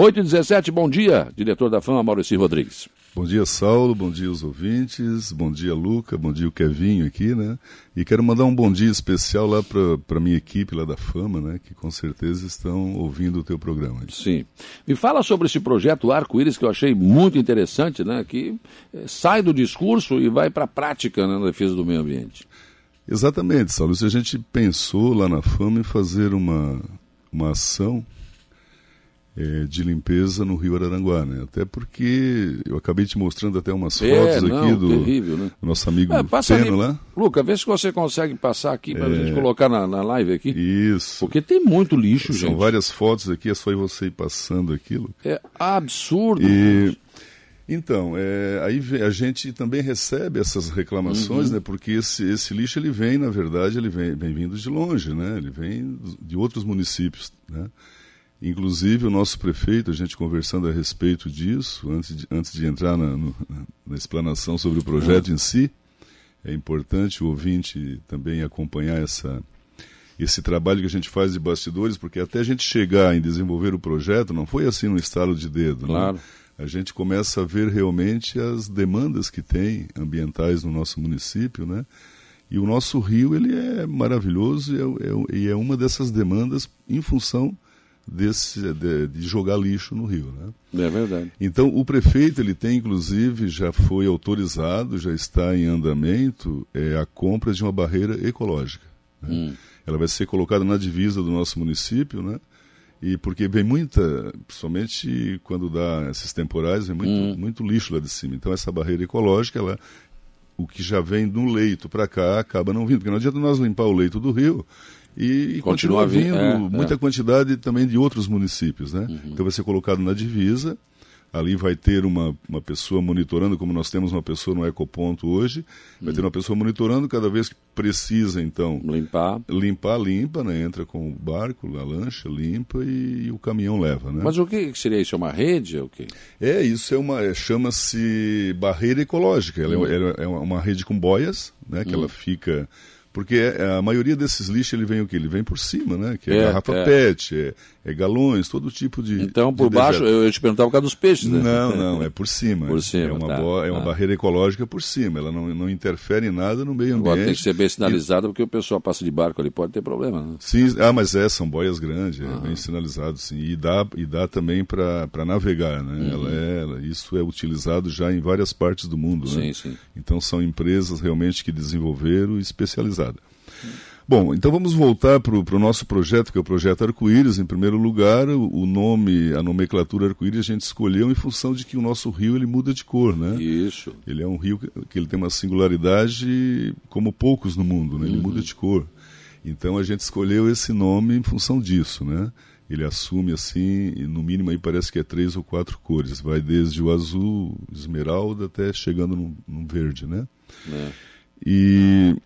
8 e 17, bom dia, diretor da FAM, Maurício Rodrigues. Bom dia, Saulo. Bom dia, os ouvintes. Bom dia, Luca. Bom dia, o Kevinho aqui, né? E quero mandar um bom dia especial lá para a minha equipe lá da Fama, né? Que com certeza estão ouvindo o teu programa. Sim. Me fala sobre esse projeto Arco-Íris que eu achei muito interessante, né? Que eh, sai do discurso e vai para a prática né, na defesa do meio ambiente. Exatamente, Saulo. Se a gente pensou lá na Fama em fazer uma, uma ação é, de limpeza no Rio Araranguá, né? Até porque eu acabei te mostrando até umas é, fotos não, aqui do, terrível, né? nosso amigo é, Teno lá. Luca, vê se você consegue passar aqui para a é, gente colocar na, na, live aqui. Isso. Porque tem muito lixo, São gente. várias fotos aqui, é só você ir passando aquilo. É absurdo. E... Então, é, aí a gente também recebe essas reclamações, uhum. né? Porque esse, esse lixo ele vem, na verdade, ele vem, vem vindo de longe, né? Ele vem de outros municípios, né? Inclusive, o nosso prefeito, a gente conversando a respeito disso, antes de, antes de entrar na, no, na explanação sobre o projeto em si, é importante o ouvinte também acompanhar essa, esse trabalho que a gente faz de bastidores, porque até a gente chegar em desenvolver o projeto, não foi assim no estalo de dedo. Né? Claro. Né? A gente começa a ver realmente as demandas que tem ambientais no nosso município, né? E o nosso rio ele é maravilhoso e é, é, e é uma dessas demandas em função desse, de, de, jogar lixo no rio. Né? É verdade. Então, o prefeito, ele tem, inclusive, já foi autorizado, já está em andamento, é, a compra de uma barreira ecológica. Né? Hum. Ela vai ser colocada na divisa do nosso município, né? E porque vem muita, principalmente quando dá esses temporais, vem muito, hum. muito lixo lá de cima. Então, essa barreira ecológica, ela, o que já vem do leito para cá acaba não vindo, porque não adianta nós limpar o leito do rio e, e continua, continua vindo é, muita é. quantidade também de outros municípios, né? Uhum. Então vai ser colocado na divisa, ali vai ter uma, uma pessoa monitorando, como nós temos uma pessoa no Ecoponto hoje, vai uhum. ter uma pessoa monitorando cada vez que precisa, então... Limpar. Limpar, limpa, né? Entra com o barco, a lancha, limpa e, e o caminhão leva, né? Mas o que seria isso? É uma rede? É o quê? É, isso é uma... É, chama-se barreira ecológica. Ela, é, uhum. é, uma rede com boias, né? Que ela uhum. fica porque é, a maioria desses lixos ele vem o quê? Ele vem por cima, né? Que é, é garrafa é. PET, é, é, galões, todo tipo de. Então, por de baixo, eu te perguntar por causa dos peixes, né? Não, não, é por cima. por cima. É uma, tá, bo... é uma tá. barreira ecológica por cima, ela não, não interfere em nada no meio ambiente. Agora tem que ser bem sinalizada, e... porque o pessoal passa de barco ali, pode ter problema. Né? Sim, ah, mas é, são boias grandes, é bem sinalizado, sim. E dá, e dá também para navegar, né? Uhum. Ela é, ela, isso é utilizado já em várias partes do mundo, sim, né? Sim. Então são empresas realmente que desenvolveram especializadas. Bom, então vamos voltar para o nosso projeto, que é o projeto Arco-Íris. Em primeiro lugar, o, nome, a nomenclatura Arco-Íris a gente escolheu em função de que o nosso rio ele muda de cor, né? Isso. Ele é um rio que, que ele tem uma singularidade como poucos no mundo, né? Ele uhum. muda de cor. Então a gente escolheu esse nome em função disso, né? Ele assume assim, no mínimo aí parece que é três ou quatro cores. Vai desde o azul, esmeralda, até chegando no, no verde, né? É. E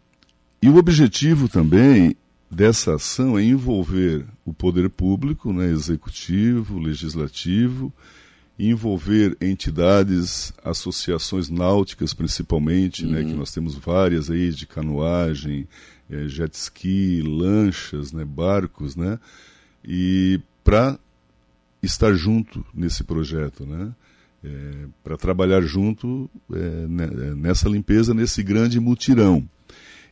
e o objetivo também dessa ação é envolver o poder público, né, executivo, legislativo, envolver entidades, associações náuticas principalmente, uhum. né, que uhum. nós temos várias aí de canoagem, é, jet ski, lanchas, né, barcos, né, e para estar junto nesse projeto, né, é, para trabalhar junto é, nessa limpeza, nesse grande mutirão.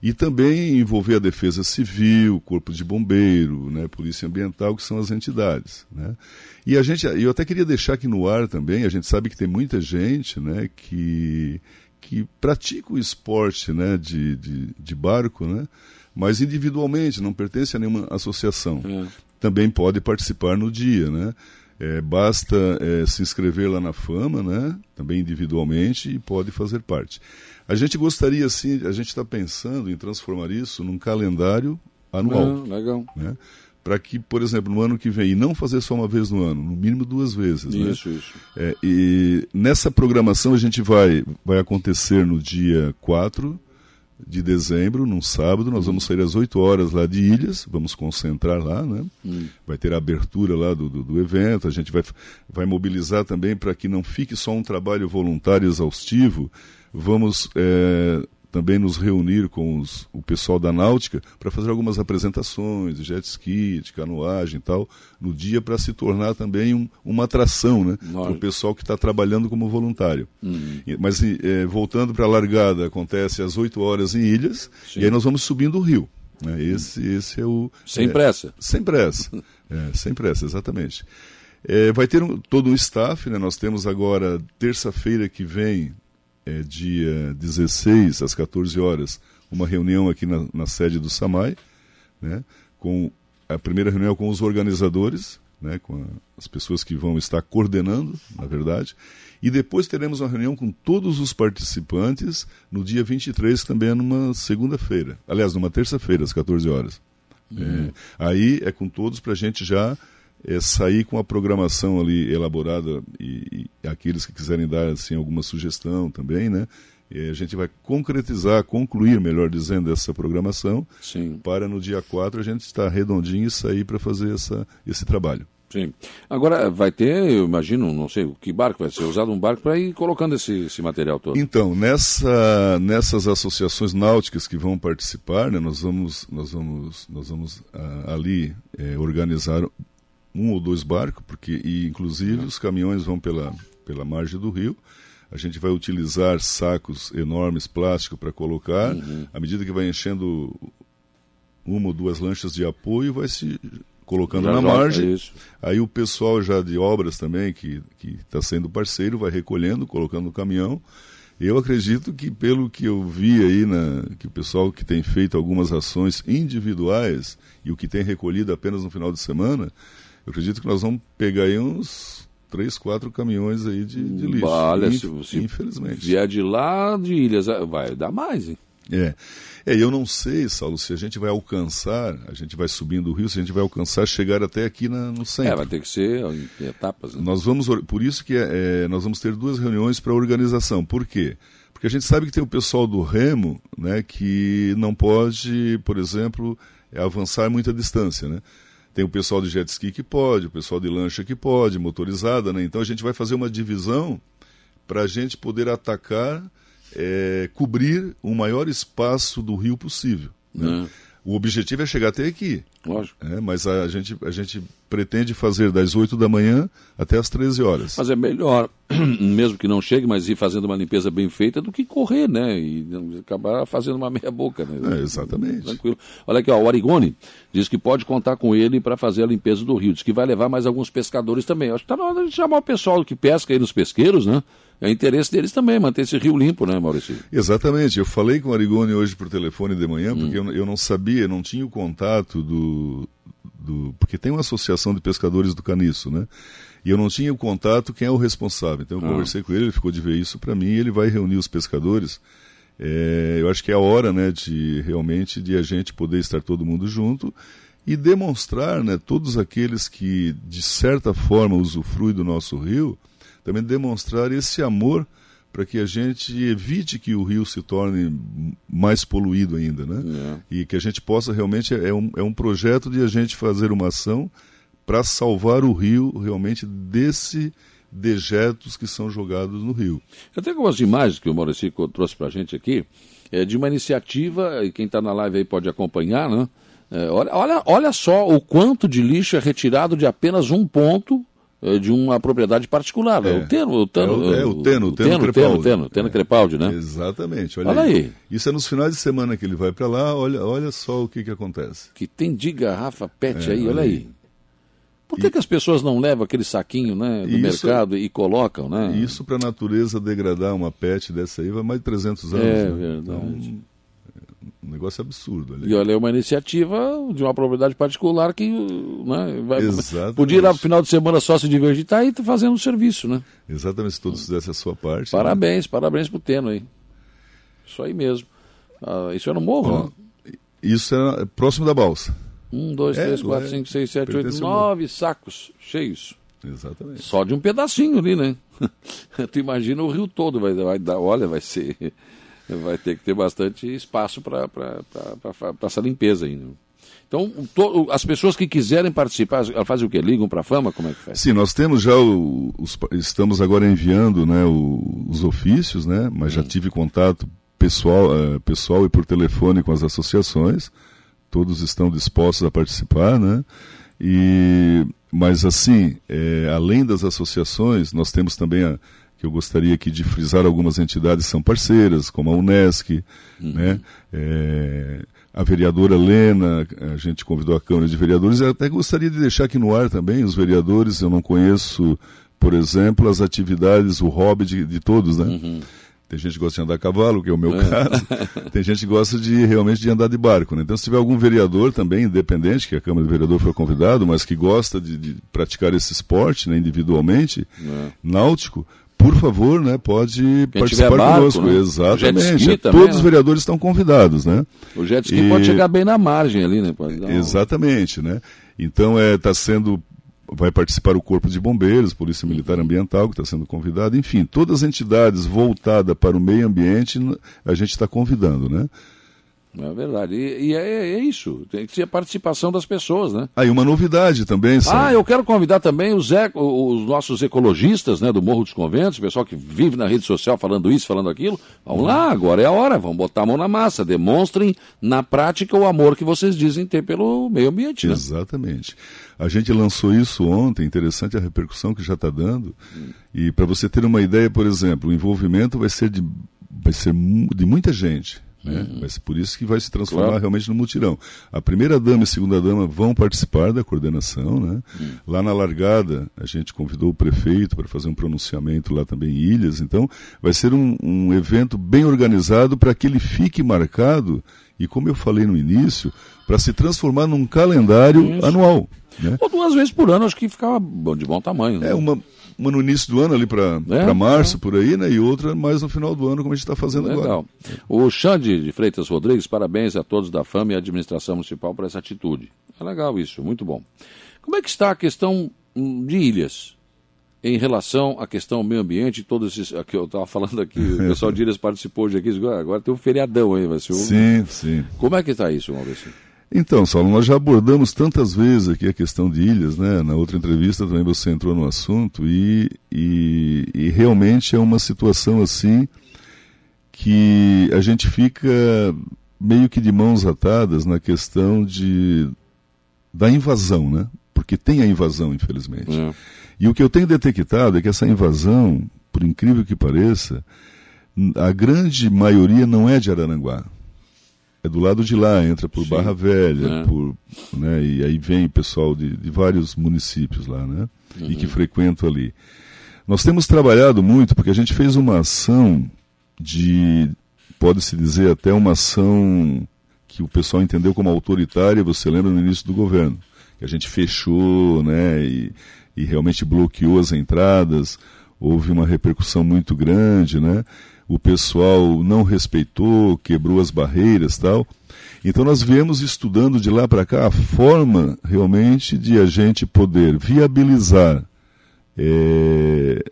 E também envolver a defesa civil, corpo de bombeiro, né, polícia ambiental, que são as entidades. Né? E a gente, eu até queria deixar aqui no ar também, a gente sabe que tem muita gente né, que, que pratica o esporte né, de, de, de barco, né, mas individualmente, não pertence a nenhuma associação. É. Também pode participar no dia, né? É, basta é, se inscrever lá na Fama, né? Também individualmente e pode fazer parte. A gente gostaria, assim, a gente está pensando em transformar isso num calendário anual. Ah, legal. Né? Para que, por exemplo, no ano que vem, e não fazer só uma vez no ano, no mínimo duas vezes. Isso, né? isso. É, e nessa programação a gente vai, vai acontecer no dia 4 de dezembro, num sábado, nós vamos sair às 8 horas lá de Ilhas, vamos concentrar lá, né? Hum. Vai ter a abertura lá do, do, do, evento, a gente vai, vai mobilizar também para que não fique só um trabalho voluntário exaustivo, vamos é, também nos reunir com os, o pessoal da náutica para fazer algumas apresentações de jet ski, de canoagem e tal, no dia para se tornar também um, uma atração né, para o pessoal que está trabalhando como voluntário. Uhum. E, mas é, voltando para a largada, acontece às 8 horas em Ilhas, Sim. e aí nós vamos subindo o rio. Né? Esse, esse é o. Sem é, pressa. Sem pressa. é, sem pressa, exatamente. É, vai ter um, todo um staff, né? nós temos agora, terça-feira que vem, é, dia 16, às 14 horas, uma reunião aqui na, na sede do SAMAI, né? com a primeira reunião com os organizadores, né? com a, as pessoas que vão estar coordenando, na verdade, e depois teremos uma reunião com todos os participantes no dia 23, também é numa segunda-feira, aliás, numa terça-feira, às 14 horas. Uhum. É, aí é com todos para a gente já é, sair com a programação ali elaborada e, e, aqueles que quiserem dar assim alguma sugestão também, né? E a gente vai concretizar, concluir, melhor dizendo, essa programação Sim. para no dia 4 a gente estar redondinho e sair para fazer essa, esse trabalho. Sim. Agora vai ter, eu imagino, não sei, que barco vai ser usado um barco para ir colocando esse, esse material todo. Então, nessa, nessas associações náuticas que vão participar, né, nós vamos, nós vamos, nós vamos ah, ali é, organizar um ou dois barcos, porque e inclusive os caminhões vão pela, pela margem do rio. A gente vai utilizar sacos enormes plástico para colocar. Uhum. À medida que vai enchendo uma ou duas lanchas de apoio, vai se colocando já na margem. Aí o pessoal já de obras também, que está sendo parceiro, vai recolhendo, colocando no caminhão. Eu acredito que, pelo que eu vi aí, na, que o pessoal que tem feito algumas ações individuais e o que tem recolhido apenas no final de semana, eu acredito que nós vamos pegar aí uns três, quatro caminhões aí de, de lixo. Olha, Inf se, infelizmente. vier de lá de Ilhas, vai dar mais, hein? É. É, eu não sei, Saulo, se a gente vai alcançar, a gente vai subindo o rio, se a gente vai alcançar chegar até aqui na, no centro. É, vai ter que ser em etapas. Né? Nós vamos, por isso que é, é nós vamos ter duas reuniões para a organização. Por quê? Porque a gente sabe que tem o pessoal do remo, né, que não pode, por exemplo, avançar muita distância, né? Tem o pessoal de jet ski que pode, o pessoal de lancha que pode, motorizada, né? Então a gente vai fazer uma divisão para a gente poder atacar, é, cobrir o maior espaço do rio possível. Né? É. O objetivo é chegar até aqui. Lógico. É, mas a gente, a gente pretende fazer das 8 da manhã até as 13 horas. Mas é melhor, mesmo que não chegue, mas ir fazendo uma limpeza bem feita do que correr, né? E acabar fazendo uma meia boca, né? É, exatamente. Tranquilo. Olha aqui, ó, o Arigone diz que pode contar com ele para fazer a limpeza do rio. Diz que vai levar mais alguns pescadores também. Acho que está na hora de chamar o pessoal que pesca aí nos pesqueiros, né? É interesse deles também manter esse rio limpo, né, Maurício? Exatamente. Eu falei com o Arigone hoje por telefone de manhã, porque hum. eu, eu não sabia, não tinha o contato do, do. Porque tem uma associação de pescadores do Caniço, né? E eu não tinha o contato quem é o responsável. Então eu ah. conversei com ele, ele ficou de ver isso para mim e ele vai reunir os pescadores. É, eu acho que é a hora, né, de realmente de a gente poder estar todo mundo junto e demonstrar, né, todos aqueles que de certa forma usufruem do nosso rio, também demonstrar esse amor para que a gente evite que o rio se torne mais poluído ainda, né? É. E que a gente possa realmente é um, é um projeto de a gente fazer uma ação para salvar o rio realmente desse dejetos que são jogados no rio. Eu tenho algumas imagens que o Maurício trouxe para a gente aqui, é de uma iniciativa, e quem está na live aí pode acompanhar, né? É, olha, olha, olha só o quanto de lixo é retirado de apenas um ponto de uma propriedade particular. É, é o Teno, o Teno, é, o, é, o Teno, o Teno, Teno, Crepaldi. Teno, Crepaldi, né? Exatamente. Olha, olha aí. aí. Isso é nos finais de semana que ele vai para lá, olha, olha só o que, que acontece. Que tem de garrafa PET aí, olha aí. aí. Por que, e... que as pessoas não levam aquele saquinho né, do isso, mercado e colocam, né? Isso para a natureza degradar uma PET dessa aí vai mais de 300 anos. É né? verdade. Então, negócio absurdo. Ali. E olha, é uma iniciativa de uma propriedade particular que né, vai, Exatamente. podia ir lá no final de semana só se divertir tá aí fazendo um serviço, né? Exatamente, se todos fizessem a sua parte. Parabéns, né? parabéns pro Teno aí. Isso aí mesmo. Ah, isso é no morro, né? Isso é próximo da balsa. Um, dois, é, três, quatro, é, cinco, seis, sete, oito, nove sacos cheios. Exatamente. Só de um pedacinho ali, né? tu imagina o rio todo, vai, vai dar, olha, vai ser vai ter que ter bastante espaço para essa limpeza aí. Né? Então, to, as pessoas que quiserem participar, elas fazem o quê? Ligam para a Fama? Como é que faz? Sim, nós temos já, o, os, estamos agora enviando né, o, os ofícios, né, mas já tive contato pessoal, uh, pessoal e por telefone com as associações. Todos estão dispostos a participar, né? E, mas assim, é, além das associações, nós temos também a, que eu gostaria aqui de frisar algumas entidades que são parceiras, como a Unesc, uhum. né? É, a vereadora Lena, a gente convidou a Câmara de Vereadores, eu até gostaria de deixar aqui no ar também os vereadores, eu não conheço, por exemplo, as atividades, o hobby de, de todos, né? Uhum. Tem gente que gosta de andar a cavalo, que é o meu é. caso. Tem gente que gosta de realmente de andar de barco. Né? Então, se tiver algum vereador também, independente, que a Câmara de Vereador foi convidado, mas que gosta de, de praticar esse esporte né, individualmente, é. náutico, por favor, né, pode Quem participar barco, conosco. Né? Exatamente. Também, Todos né? os vereadores estão convidados, né? O jet ski e... pode chegar bem na margem ali, né? Exatamente, né? Então está é, tá sendo vai participar o Corpo de Bombeiros, Polícia Militar Ambiental, que está sendo convidado, enfim, todas as entidades voltadas para o meio ambiente, a gente está convidando, né? É verdade. E, e é, é, isso. Tem que ser a participação das pessoas, né? Aí ah, uma novidade também, sabe? Ah, eu quero convidar também os, eco, os nossos ecologistas, né, do Morro dos Conventos, o pessoal que vive na rede social falando isso, falando aquilo. Vamos lá, agora é a hora, vamos botar a mão na massa. Demonstrem na prática o amor que vocês dizem ter pelo meio ambiente. Né? Exatamente. A gente lançou isso ontem, interessante a repercussão que já está dando. E para você ter uma ideia, por exemplo, o envolvimento vai ser de, vai ser de muita gente né? Uhum. Mas por isso que vai se transformar claro. realmente no mutirão. A primeira dama e a segunda dama vão participar da coordenação. Né? Uhum. Lá na largada, a gente convidou o prefeito para fazer um pronunciamento lá também em Ilhas. Então, vai ser um, um evento bem organizado para que ele fique marcado e, como eu falei no início, para se transformar num calendário isso. anual. Né? Ou duas vezes por ano, acho que ficava de bom tamanho. Né? É uma uma no início do ano, ali para é, março, é. por aí, né? E outra mais no final do ano, como a gente está fazendo Legal. agora. O Xande de Freitas Rodrigues, parabéns a todos da FAM e administração municipal por essa atitude. É legal isso, muito bom. Como é que está a questão hum, de ilhas? Em relação à questão meio ambiente, todos esses. Aqui, eu estava falando aqui, o pessoal de Ilhas participou hoje aqui, agora tem um feriadão aí, vai ser um... Sim, sim. Como é que está isso, Maurício? Então, Saulo, nós já abordamos tantas vezes aqui a questão de ilhas, né? Na outra entrevista também você entrou no assunto e, e, e realmente é uma situação assim que a gente fica meio que de mãos atadas na questão de da invasão, né? Porque tem a invasão, infelizmente. É. E o que eu tenho detectado é que essa invasão, por incrível que pareça, a grande maioria não é de Araranguá é do lado de lá, entra por Sim. Barra Velha, é. por, né, e aí vem pessoal de, de vários municípios lá, né, uhum. e que uhum. frequentam ali. Nós temos trabalhado muito porque a gente fez uma ação de, pode-se dizer até uma ação que o pessoal entendeu como autoritária, você lembra no início do governo, que a gente fechou, né, e, e realmente bloqueou as entradas, houve uma repercussão muito grande, né, o pessoal não respeitou, quebrou as barreiras tal. Então nós viemos estudando de lá para cá a forma realmente de a gente poder viabilizar, é,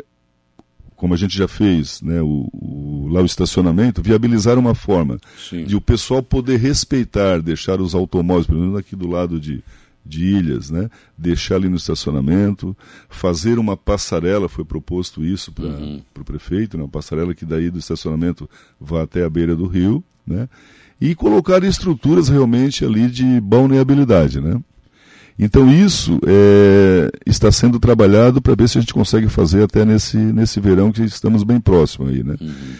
como a gente já fez, né, o, o, lá o estacionamento, viabilizar uma forma Sim. de o pessoal poder respeitar, deixar os automóveis, pelo menos aqui do lado de, de ilhas, né? deixar ali no estacionamento, fazer uma passarela, foi proposto isso para uhum. o prefeito, né? uma passarela que daí do estacionamento vá até a beira do rio, né? e colocar estruturas realmente ali de balneabilidade. Né? Então isso é, está sendo trabalhado para ver se a gente consegue fazer até nesse, nesse verão que estamos bem próximo aí, né? Uhum.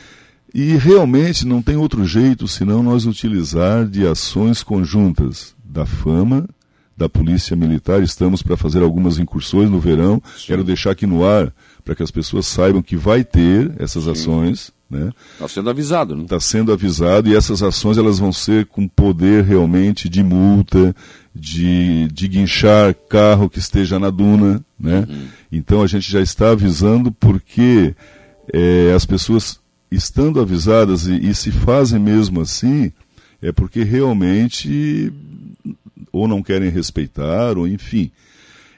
E realmente não tem outro jeito senão nós utilizar de ações conjuntas da fama da Polícia Militar. Estamos para fazer algumas incursões no verão. Sim. Quero deixar aqui no ar para que as pessoas saibam que vai ter essas Sim. ações. Né? Está sendo avisado, né? Está sendo avisado e essas ações elas vão ser com poder realmente de multa, de, de guinchar carro que esteja na duna, né? Uhum. Então a gente já está avisando porque é, as pessoas estando avisadas e, e se fazem mesmo assim, é porque realmente ou não querem respeitar, ou enfim.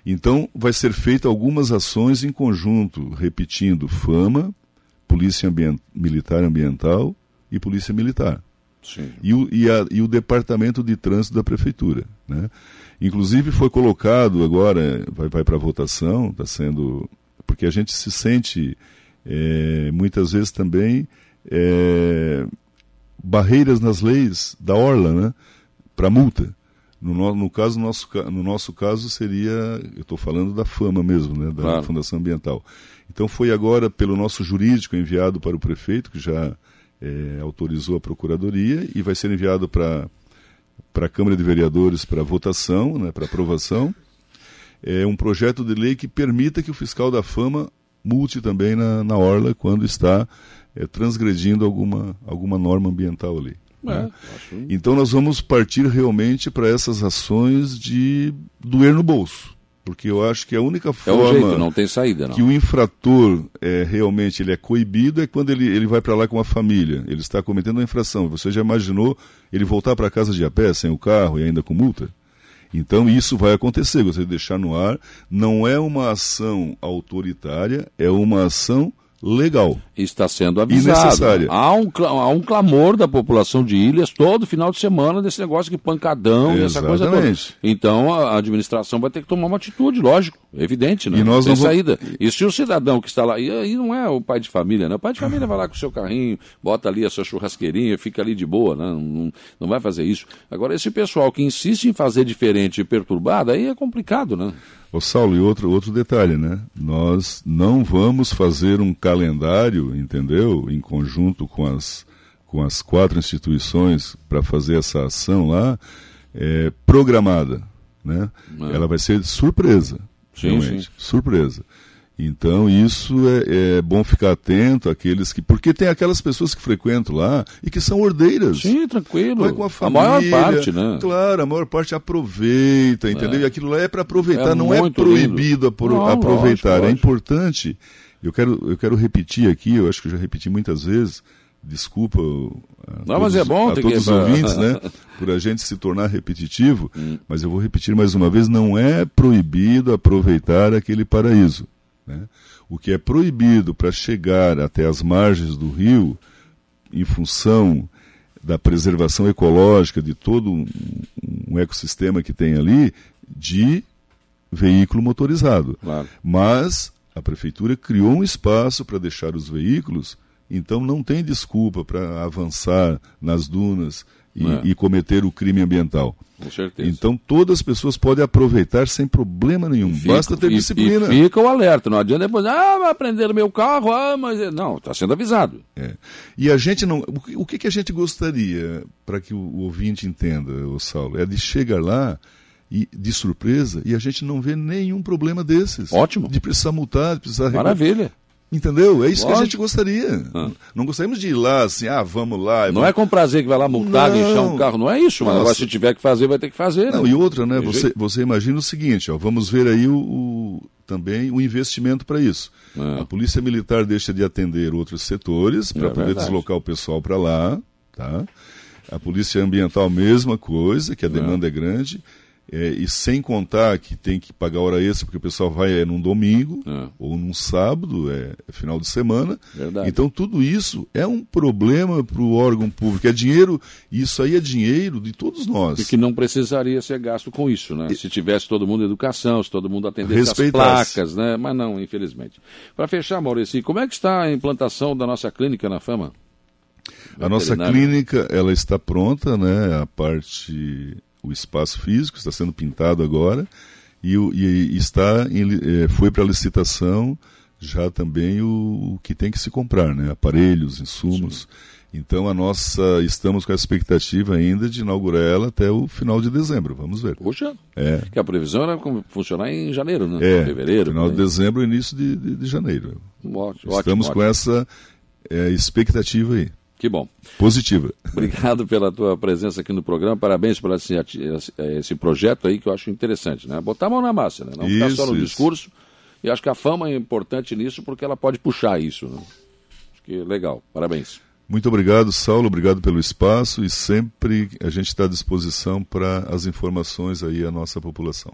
Então, vai ser feita algumas ações em conjunto, repetindo FAMA, Polícia Ambient Militar Ambiental e Polícia Militar. E o, e, a, e o Departamento de Trânsito da Prefeitura. Né? Inclusive foi colocado agora, vai, vai para votação, está sendo. Porque a gente se sente é, muitas vezes também é, barreiras nas leis da orla, né? Para multa. No, no, caso, no nosso, no nosso caso seria, eu estou falando da fama mesmo, né? Da claro. Fundação Ambiental. Então foi agora pelo nosso jurídico enviado para o prefeito, que já é, autorizou a procuradoria, e vai ser enviado para para a Câmara de Vereadores para votação, né, para aprovação, é um projeto de lei que permita que o fiscal da fama multe também na, na orla quando está é, transgredindo alguma, alguma norma ambiental ali. É, né? Então nós vamos partir realmente para essas ações de doer no bolso porque eu acho que a única forma é o jeito, não tem saída, não. que o infrator é, realmente ele é coibido é quando ele, ele vai para lá com a família, ele está cometendo uma infração. Você já imaginou ele voltar para casa de a pé, sem o carro e ainda com multa? Então isso vai acontecer, você deixar no ar, não é uma ação autoritária, é uma ação legal. Está sendo avisado. Há um, há um clamor da população de Ilhas todo final de semana desse negócio de pancadão e essa coisa toda. Então a administração vai ter que tomar uma atitude, lógico, evidente, né? E nós Sem não saída. Vamos... E se o cidadão que está lá, e aí não é o pai de família, né? O pai de família vai lá com o seu carrinho, bota ali a sua churrasqueirinha, fica ali de boa, né? Não, não vai fazer isso. Agora, esse pessoal que insiste em fazer diferente e perturbado, aí é complicado, né? Ô Saulo, e outro, outro detalhe, né? Nós não vamos fazer um calendário, entendeu? Em conjunto com as, com as quatro instituições para fazer essa ação lá, é, programada, né? É. Ela vai ser surpresa, sim, realmente, sim. surpresa. Então, isso é, é, bom ficar atento àqueles que. Porque tem aquelas pessoas que frequentam lá e que são ordeiras. Sim, tranquilo. Vai com a família. A maior parte, né? Claro, a maior parte aproveita, é. entendeu? É. E aquilo lá é para aproveitar, é não é proibido apro não, aproveitar. Lógico, é lógico. importante. Eu quero, eu quero repetir aqui, eu acho que eu já repeti muitas vezes. Desculpa a, não, todos, mas é bom a todos os ouvintes, né? Por a gente se tornar repetitivo, hum. mas eu vou repetir mais uma vez: não é proibido aproveitar aquele paraíso. Né? O que é proibido para chegar até as margens do rio, em função da preservação ecológica de todo um, um ecossistema que tem ali, de veículo motorizado. Claro. Mas a prefeitura criou um espaço para deixar os veículos, então não tem desculpa para avançar nas dunas e, é. e cometer o crime ambiental. Com certeza. Então todas as pessoas podem aproveitar sem problema nenhum. Basta ter e, disciplina. E fica o alerta. Não adianta depois, ah, vai prender o meu carro, ah, mas. É, não, está sendo avisado. É. E a gente não. O que, que a gente gostaria, para que o, o ouvinte entenda, o Saulo, é de chegar lá e, de surpresa e a gente não vê nenhum problema desses. Ótimo. De precisar multar, de precisar. Maravilha. Entendeu? É isso Lógico. que a gente gostaria. Ah. Não gostaríamos de ir lá assim, ah, vamos lá. Não vamos... é com prazer que vai lá multar, guinchar um carro, não é isso, mas agora se tiver que fazer, vai ter que fazer. Não, né? e outra, né? Você, você imagina o seguinte, ó, vamos ver aí o, o também o investimento para isso. Ah. A Polícia Militar deixa de atender outros setores para é poder verdade. deslocar o pessoal para lá, tá? A Polícia Ambiental, mesma coisa, que a demanda é, é grande. É, e sem contar que tem que pagar hora extra, porque o pessoal vai é, num domingo é. ou num sábado, é, é, final de semana. Verdade. Então tudo isso é um problema para o órgão público. É dinheiro, isso aí é dinheiro de todos nós. E que não precisaria ser gasto com isso, né? E... Se tivesse todo mundo educação, se todo mundo atendesse as placas, né? Mas não, infelizmente. Para fechar, Maurício, como é que está a implantação da nossa clínica na Fama? A nossa clínica, ela está pronta, né? A parte o espaço físico, está sendo pintado agora, e, e está em, é, foi para licitação já também o, o, que tem que se comprar, né? aparelhos, insumos. Sim. Então a nossa estamos com a expectativa ainda de inaugurar ela até o final de dezembro. Vamos ver. Poxa. É. Que a previsão era funcionar em janeiro, né? É. Fevereiro. Final de dezembro, início de, de, de janeiro. Ótimo, estamos ótimo, com ótimo. essa é, expectativa aí. Que bom. Positiva. Obrigado pela tua presença aqui no programa. Parabéns por esse, esse projeto aí que eu acho interessante, né? Botar a mão na massa, né? Não isso, ficar só no isso. discurso. E acho que a fama é importante nisso porque ela pode puxar isso. Né? Acho que é legal. Parabéns. Muito obrigado, Saulo. Obrigado pelo espaço e sempre a gente está à disposição para as informações aí à nossa população.